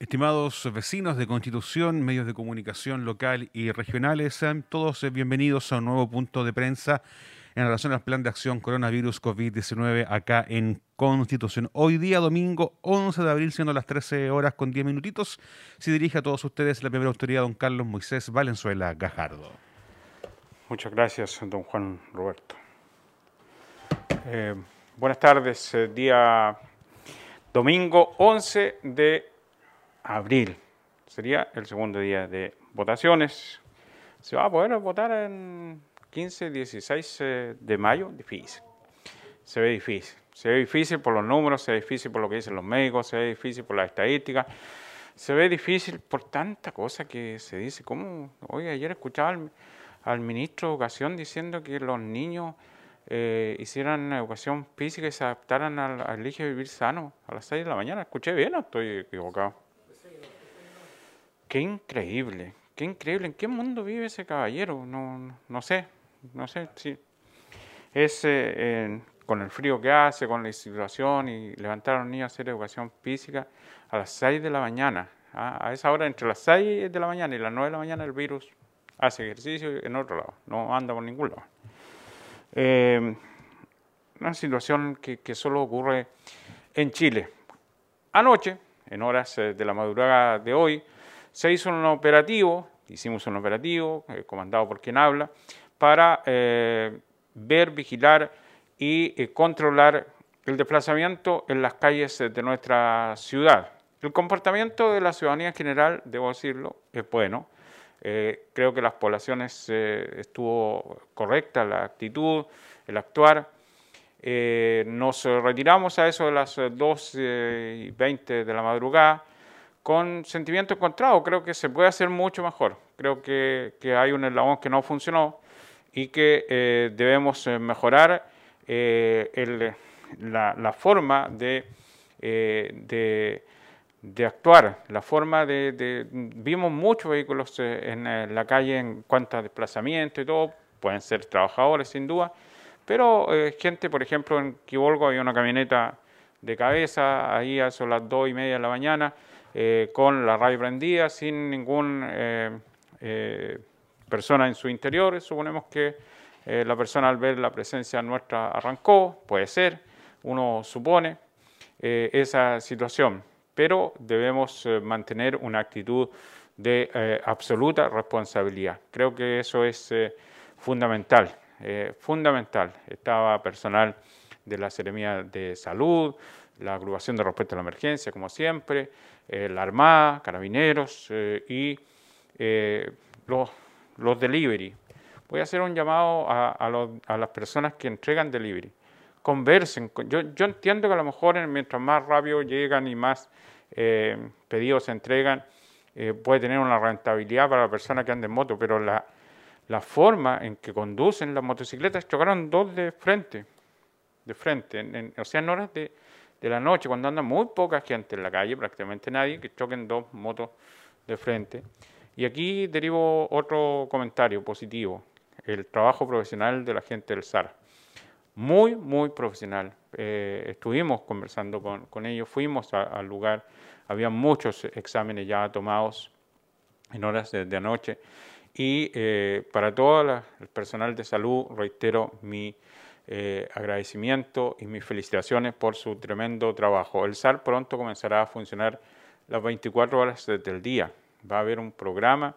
Estimados vecinos de Constitución, medios de comunicación local y regionales, sean todos bienvenidos a un nuevo punto de prensa en relación al plan de acción coronavirus COVID-19 acá en Constitución. Hoy día, domingo 11 de abril, siendo las 13 horas con 10 minutitos, se dirige a todos ustedes la primera autoridad, don Carlos Moisés Valenzuela Gajardo. Muchas gracias, don Juan Roberto. Eh, buenas tardes, eh, día domingo 11 de abril. Sería el segundo día de votaciones. ¿Se va a poder votar en 15, 16 eh, de mayo? Difícil. Se ve difícil. Se ve difícil por los números, se ve difícil por lo que dicen los médicos, se ve difícil por las estadísticas, se ve difícil por tanta cosa que se dice. ¿Cómo? Hoy ayer escuchaba al, ministro de Educación diciendo que los niños eh, hicieran educación física y se adaptaran al, al elige vivir sano a las 6 de la mañana. ¿Escuché bien o estoy equivocado? Qué increíble, qué increíble. ¿En qué mundo vive ese caballero? No, no sé, no sé si es eh, con el frío que hace, con la situación y levantar a los niños a hacer educación física a las 6 de la mañana. A esa hora, entre las 6 de la mañana y las 9 de la mañana, el virus hace ejercicio en otro lado, no anda por ningún lado. Eh, una situación que, que solo ocurre en Chile. Anoche, en horas eh, de la madrugada de hoy, se hizo un operativo, hicimos un operativo, eh, comandado por quien habla, para eh, ver, vigilar y eh, controlar el desplazamiento en las calles de nuestra ciudad. El comportamiento de la ciudadanía en general, debo decirlo, es bueno. creo que las poblaciones estuvo correcta la actitud, el actuar. nos retiramos a eso de las 2 y 20 de la madrugada con sentimiento encontrado. Creo que se puede hacer mucho mejor. Creo que, hay un eslabón que no funcionó y que eh, debemos eh, mejorar eh, la, forma de, actuar, la forma de, Vimos muchos vehículos en la calle en cuanto a desplazamiento y todo, pueden ser trabajadores sin duda, pero gente, por ejemplo, en Quibolgo había una camioneta de cabeza, ahí a las dos y media de la mañana, eh, con la radio prendida, sin ninguna eh, eh, persona en su interior. Suponemos que la persona al ver la presencia nuestra arrancó, puede ser, uno supone esa situación, pero debemos mantener una actitud de absoluta responsabilidad. Creo que eso es fundamental, fundamental. Estaba personal de la Seremía de Salud, la agrupación de respuesta a la emergencia, como siempre, la Armada, Carabineros eh, y eh, los, los, delivery. Voy a hacer un llamado a, a, las personas que entregan delivery. Conversen. Yo, yo, entiendo que a lo mejor mientras más rápido llegan y más pedidos se entregan, puede tener una rentabilidad para la persona que anda en moto, pero la, la forma en que conducen las motocicletas chocaron dos de frente, de frente, o sea, en horas de, de la noche, cuando anda muy poca gente en la calle, prácticamente nadie, que choquen dos motos de frente. Y aquí derivo otro comentario positivo, el trabajo profesional de la gente del SAR. Muy, muy profesional. Eh, estuvimos conversando con, con ellos, fuimos al lugar, había muchos exámenes ya tomados en horas de, anoche. Y eh, para todo el personal de salud, reitero mi eh, agradecimiento y mis felicitaciones por su tremendo trabajo. El SAR pronto comenzará a funcionar las 24 horas del día. Va a haber un programa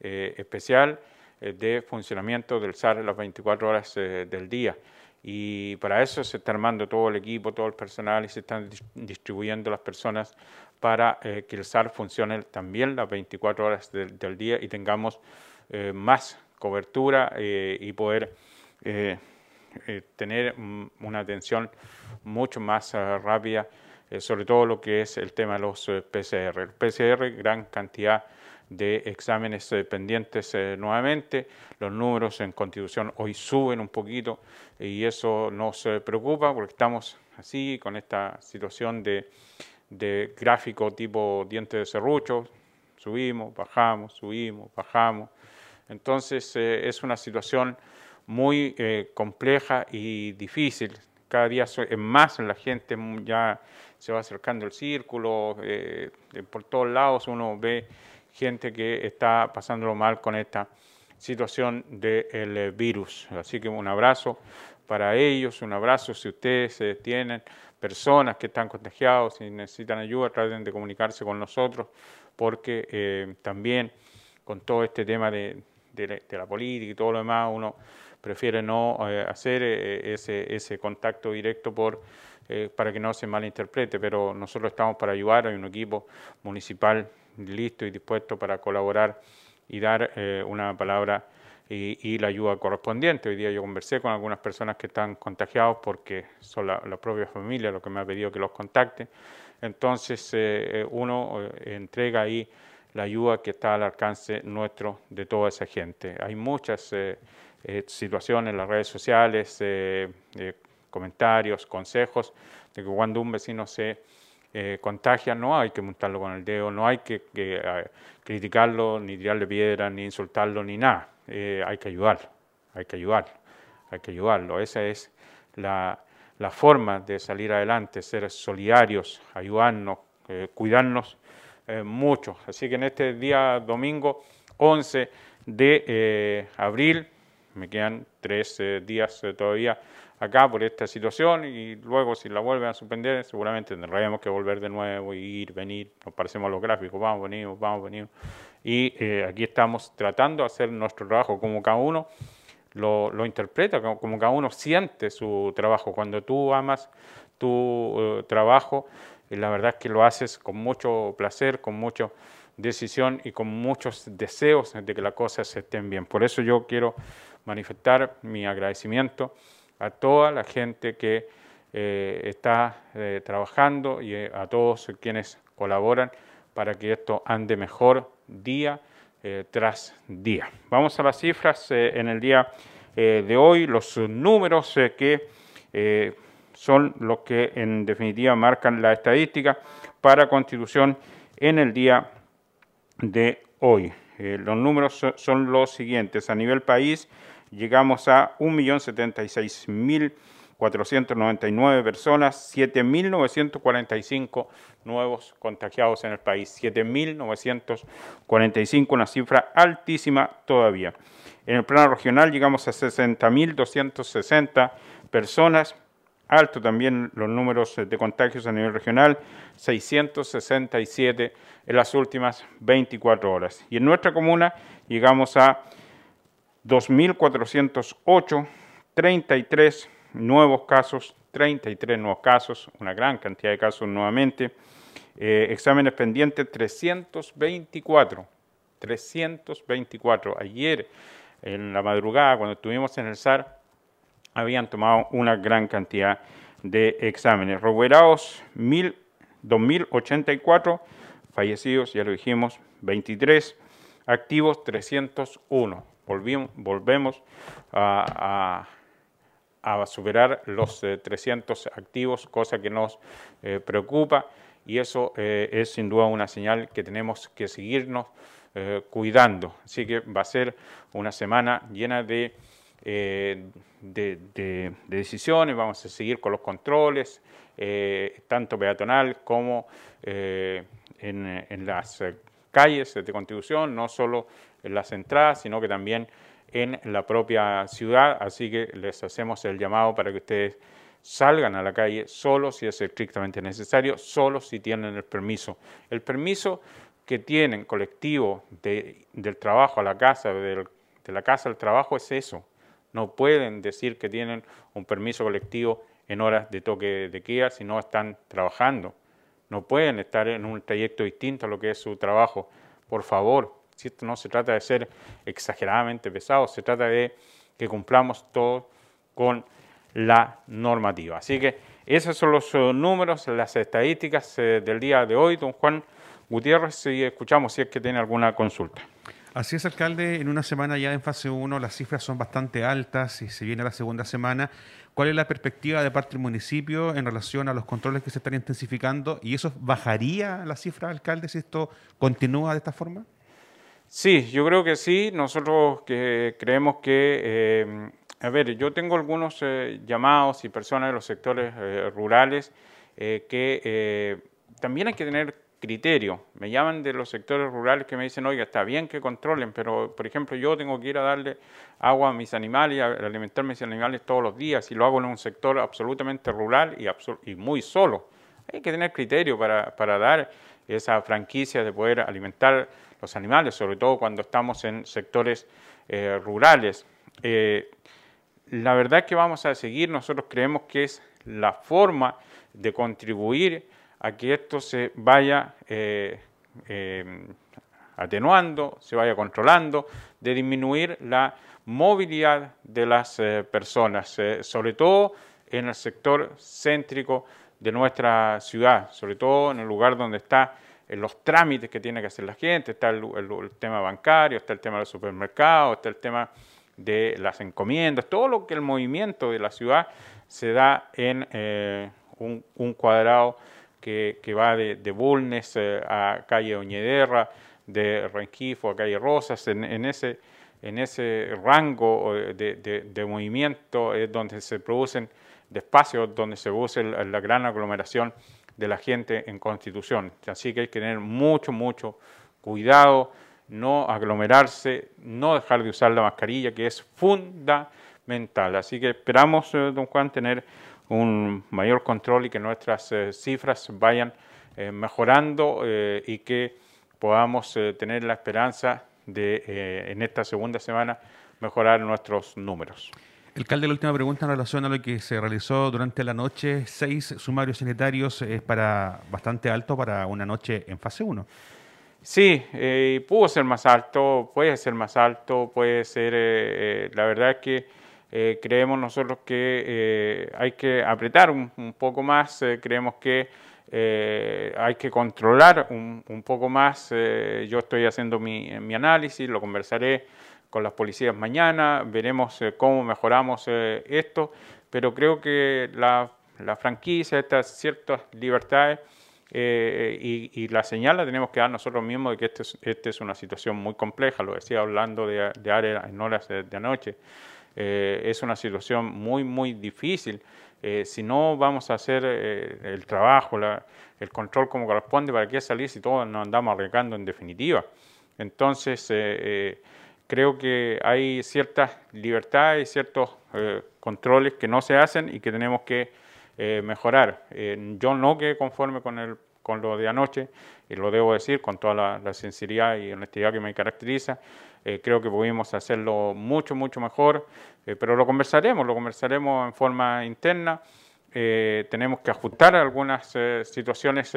eh, especial eh, de funcionamiento del SAR las 24 horas del día. Y para eso se está armando todo el equipo, todo el personal y se están distribuyendo las personas para que el SAR funcione también las 24 horas del día y tengamos más cobertura y poder eh, tener una atención mucho más eh, rápida, eh, sobre todo lo que es el tema de los PCR. El PCR, gran cantidad de exámenes pendientes nuevamente, los números en constitución hoy suben un poquito y eso nos preocupa porque estamos así con esta situación de, de gráfico tipo diente de serrucho, subimos, bajamos, subimos, bajamos. Entonces es una situación muy eh, compleja y difícil. Cada día es más la gente, ya se va acercando el círculo, eh, por todos lados uno ve gente que está pasándolo mal con esta situación del virus. Así que un abrazo para ellos, un abrazo si ustedes eh, tienen personas que están contagiados y necesitan ayuda, traten de comunicarse con nosotros, porque eh, también con todo este tema de, la política y todo lo demás, uno prefiere no eh, hacer ese, ese contacto directo por para que no se malinterprete, pero nosotros estamos para ayudar, hay un equipo municipal listo y dispuesto para colaborar y dar una palabra y, la ayuda correspondiente. Hoy día yo conversé con algunas personas que están contagiados porque son la, propia familia lo que me ha pedido que los contacte. Entonces eh, eh, uno eh, entrega ahí la ayuda que está al alcance nuestro de toda esa gente. Hay muchas situaciones en las redes sociales, comentarios, consejos, de que cuando un vecino se contagia no hay que montarlo con el dedo, no hay que, criticarlo, ni tirarle piedras, ni insultarlo, ni nada eh, hay que ayudarlo, hay que ayudarlo, hay que ayudarlo. Esa es la, forma de salir adelante, ser solidarios, ayudarnos, eh, cuidarnos eh, mucho. Así que en este día domingo 11 de abril, me quedan tres días todavía acá por esta situación y luego si la vuelven a suspender seguramente tendremos que volver de nuevo, ir, venir, nos parecemos a los gráficos, vamos, venimos, vamos, venimos. Y eh, aquí estamos tratando de hacer nuestro trabajo como cada uno lo, lo interpreta, como, cada uno siente su trabajo. Cuando tú amas tu eh, trabajo, eh, la verdad es que lo haces con mucho placer, con mucha decisión y con muchos deseos de que las cosas estén bien. Por eso yo quiero manifestar mi agradecimiento a toda la gente que está trabajando y a todos quienes colaboran para que esto ande mejor día eh, tras día. Vamos a las cifras eh, en el día eh, de hoy, los números que son los que en definitiva marcan la estadística para Constitución en el día de hoy. los números son los siguientes. A nivel país llegamos a 1.076.000 499 personas, 7.945 nuevos contagiados en el país, 7.945, una cifra altísima todavía. En el plano regional llegamos a 60.260 personas, alto también los números de contagios a nivel regional, 667 en las últimas 24 horas. Y en nuestra comuna llegamos a 2.408, 33 nuevos casos, 33 nuevos casos, una gran cantidad de casos nuevamente. Eh, exámenes pendientes 324, 324. Ayer en la madrugada, cuando estuvimos en el SAR, habían tomado una gran cantidad de exámenes. Recuperados 2.084, fallecidos, ya lo dijimos, 23, activos 301. Volvimos, volvemos a superar los 300 eh, activos, cosa que nos eh, preocupa y eso eh, es sin duda una señal que tenemos que seguirnos cuidando. Así que va a ser una semana llena de, de, decisiones, vamos a seguir con los controles, tanto peatonal como en, en las calles de Constitución, no solo en las entradas, sino que también en la propia ciudad, así que les hacemos el llamado para que ustedes salgan a la calle solo si es estrictamente necesario, solo si tienen el permiso. El permiso que tienen colectivo del trabajo a la casa, de la casa al trabajo es eso. No pueden decir que tienen un permiso colectivo en horas de toque de queda si no están trabajando. No pueden estar en un trayecto distinto a lo que es su trabajo. Por favor, si esto no se trata de ser exageradamente pesado, se trata de que cumplamos todo con la normativa. Así que esos son los eh, números, las estadísticas eh, del día de hoy. Don Juan Gutiérrez, y escuchamos si es que tiene alguna consulta. Así es, alcalde. En una semana ya en fase 1 las cifras son bastante altas y se viene la segunda semana. ¿Cuál es la perspectiva de parte del municipio en relación a los controles que se están intensificando? ¿Y eso bajaría la cifra, alcalde, si esto continúa de esta forma? Sí, yo creo que sí. Nosotros que creemos que, eh, a ver, yo tengo algunos eh, llamados y personas de los sectores eh, rurales que también hay que tener criterio. Me llaman de los sectores rurales que me dicen, oiga, está bien que controlen, pero por ejemplo yo tengo que ir a darle agua a mis animales, a alimentar a mis animales todos los días y lo hago en un sector absolutamente rural y, muy solo. Hay que tener criterio para, dar esa franquicia de poder alimentar los animales, sobre todo cuando estamos en sectores eh, rurales. Eh, la verdad es que vamos a seguir, nosotros creemos que es la forma de contribuir a que esto se vaya eh, em, atenuando, se vaya controlando, de disminuir la movilidad de las eh, personas, eh, sobre todo en el sector céntrico de nuestra ciudad, sobre todo en el lugar donde está los trámites que tiene que hacer la gente, está el, tema bancario, está el tema del supermercado, está el tema de las encomiendas, todo lo que el movimiento de la ciudad se da en un, cuadrado que, va de, Bulnes eh, a calle Oñederra, de Renquifo a calle Rosas, en, ese, en ese rango de, movimiento es donde se producen, de espacios donde se produce la, gran aglomeración de la gente en Constitución. Así que hay que tener mucho, mucho cuidado, no aglomerarse, no dejar de usar la mascarilla, que es fundamental. Así que esperamos, eh, don Juan, tener un mayor control y que nuestras eh, cifras vayan eh, mejorando eh, y que podamos tener la esperanza de en esta segunda semana mejorar nuestros números. Alcalde, la última pregunta en relación a lo que se realizó durante la noche. Seis sumarios sanitarios es para bastante alto para una noche en fase 1. Sí, pudo ser más alto, puede ser más alto, puede ser, la verdad es que eh, creemos nosotros que eh, hay que apretar un, poco más, eh, creemos que hay que controlar un, poco más. yo estoy haciendo mi, análisis, lo conversaré con las policías mañana, veremos cómo mejoramos esto, pero creo que la, franquicia, estas ciertas libertades, y, la señal la tenemos que dar nosotros mismos de que esta es, este es, una situación muy compleja, lo decía hablando de, de áreas en horas de anoche. Eh, es una situación muy, muy difícil. Eh, si no vamos a hacer eh, el trabajo, el control como corresponde, ¿para qué salir si todos nos andamos arriesgando en definitiva? Entonces, creo que hay ciertas libertades y ciertos controles que no se hacen y que tenemos que mejorar. yo no quedé conforme con, el, con lo de anoche, y lo debo decir con toda la sinceridad y honestidad que me caracteriza. Eh, creo que pudimos hacerlo mucho, mucho mejor, eh, pero lo conversaremos, lo conversaremos en forma interna. Eh, tenemos que ajustar algunas situaciones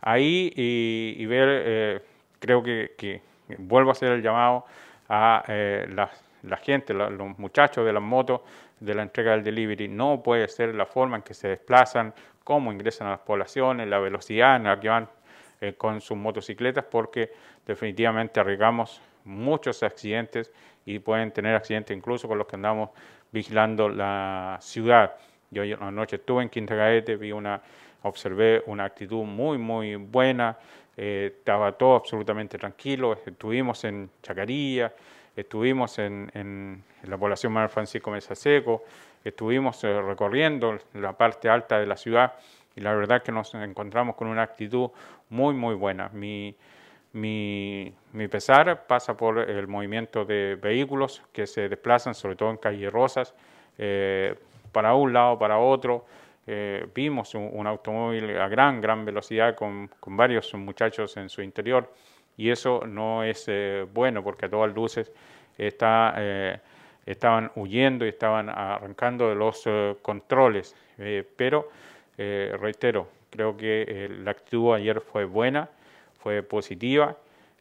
ahí y, ver, creo que, vuelvo a hacer el llamado a la, gente, los muchachos de las motos, de la entrega del delivery. No puede ser la forma en que se desplazan, cómo ingresan a las poblaciones, la velocidad en la que van con sus motocicletas, porque definitivamente arriesgamos muchos accidentes y pueden tener accidentes incluso con los que andamos vigilando la ciudad. Yo anoche estuve en Quinta Gaete, vi una, observé una actitud muy, muy buena, eh, estaba todo absolutamente tranquilo, estuvimos en Chacarilla, estuvimos en, la población Manuel Francisco Mesa Seco, estuvimos eh, recorriendo la parte alta de la ciudad y la verdad que nos encontramos con una actitud muy, muy buena. Mi, pesar pasa por el movimiento de vehículos que se desplazan, sobre todo en calles rosas, eh, para un lado, para otro. Eh, vimos un, automóvil a gran, gran velocidad con, varios muchachos en su interior y eso no es eh, bueno porque a todas luces está, estaban huyendo y estaban arrancando de los controles. pero, reitero, creo que la actitud ayer fue buena fue positiva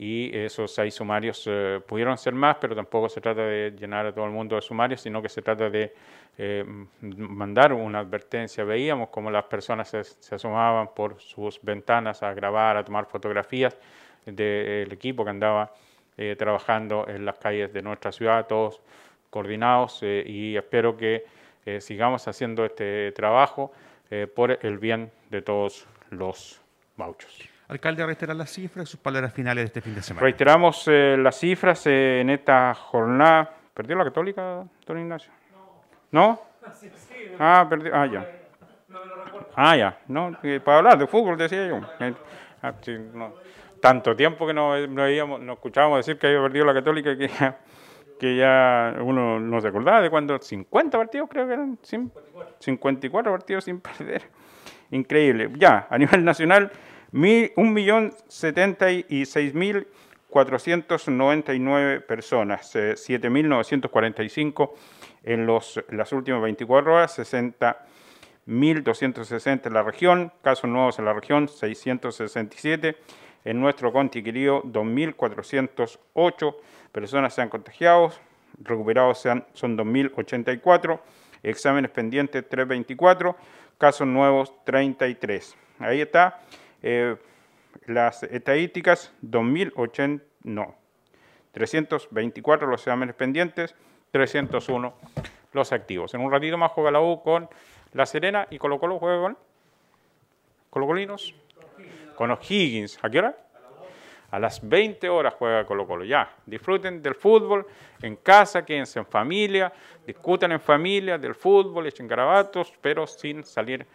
y esos seis sumarios eh, pudieron ser más, pero tampoco se trata de llenar a todo el mundo de sumarios, sino que se trata de eh, mandar una advertencia. Veíamos cómo las personas se, asomaban por sus ventanas a grabar, a tomar fotografías del equipo que andaba eh, trabajando en las calles de nuestra ciudad, todos coordinados y espero que sigamos haciendo este trabajo por el bien de todos los mauchos. Alcalde, reiterar las cifras y sus palabras finales de este fin de semana. Reiteramos eh, las cifras eh, en esta jornada. ¿Perdió la Católica, don Ignacio? No. ¿No? Sí, sí, ah, perdió. Ah, ya. No, Ah, ya, no, para hablar de fútbol decía yo. Ah, tanto tiempo que no, veíamos, no escuchábamos decir que había perdido la Católica que ya, que ya uno no se acordaba de cuando 50 partidos creo que eran, 54 partidos sin perder. Increíble. Ya, a nivel nacional, 1.076.499 personas, 7.945 eh, en los, las últimas 24 horas, 60.260 en la región, casos nuevos en la región, 667. En nuestro Conti querido, 2.408 personas se han contagiado, recuperados son 2.084, exámenes pendientes 324, casos nuevos 33. Ahí está. Eh, las estadísticas, 2080, no, 324 los exámenes pendientes, 301 los activos. En un ratito más juega la U con La Serena y Colo Colo juega con Colo Colinos, con O'Higgins. ¿A qué hora? A las 20 horas juega Colo Colo. Ya, disfruten del fútbol en casa, quédense en familia, discutan en familia del fútbol, echen garabatos, pero sin salir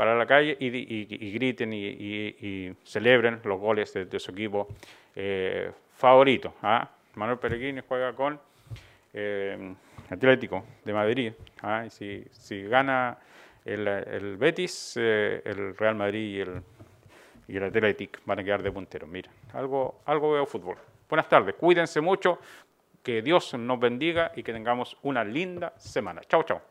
para la calle y, griten y, celebren los goles de, su equipo eh, favorito. ¿ah? Manuel Peregrini juega con eh, Atlético de Madrid. ¿ah? Y si, si, gana el, Betis, eh, el Real Madrid y el, y Atlético van a quedar de punteros. Mira, algo, algo veo fútbol. Buenas tardes, cuídense mucho, que Dios nos bendiga y que tengamos una linda semana. Chao, chao.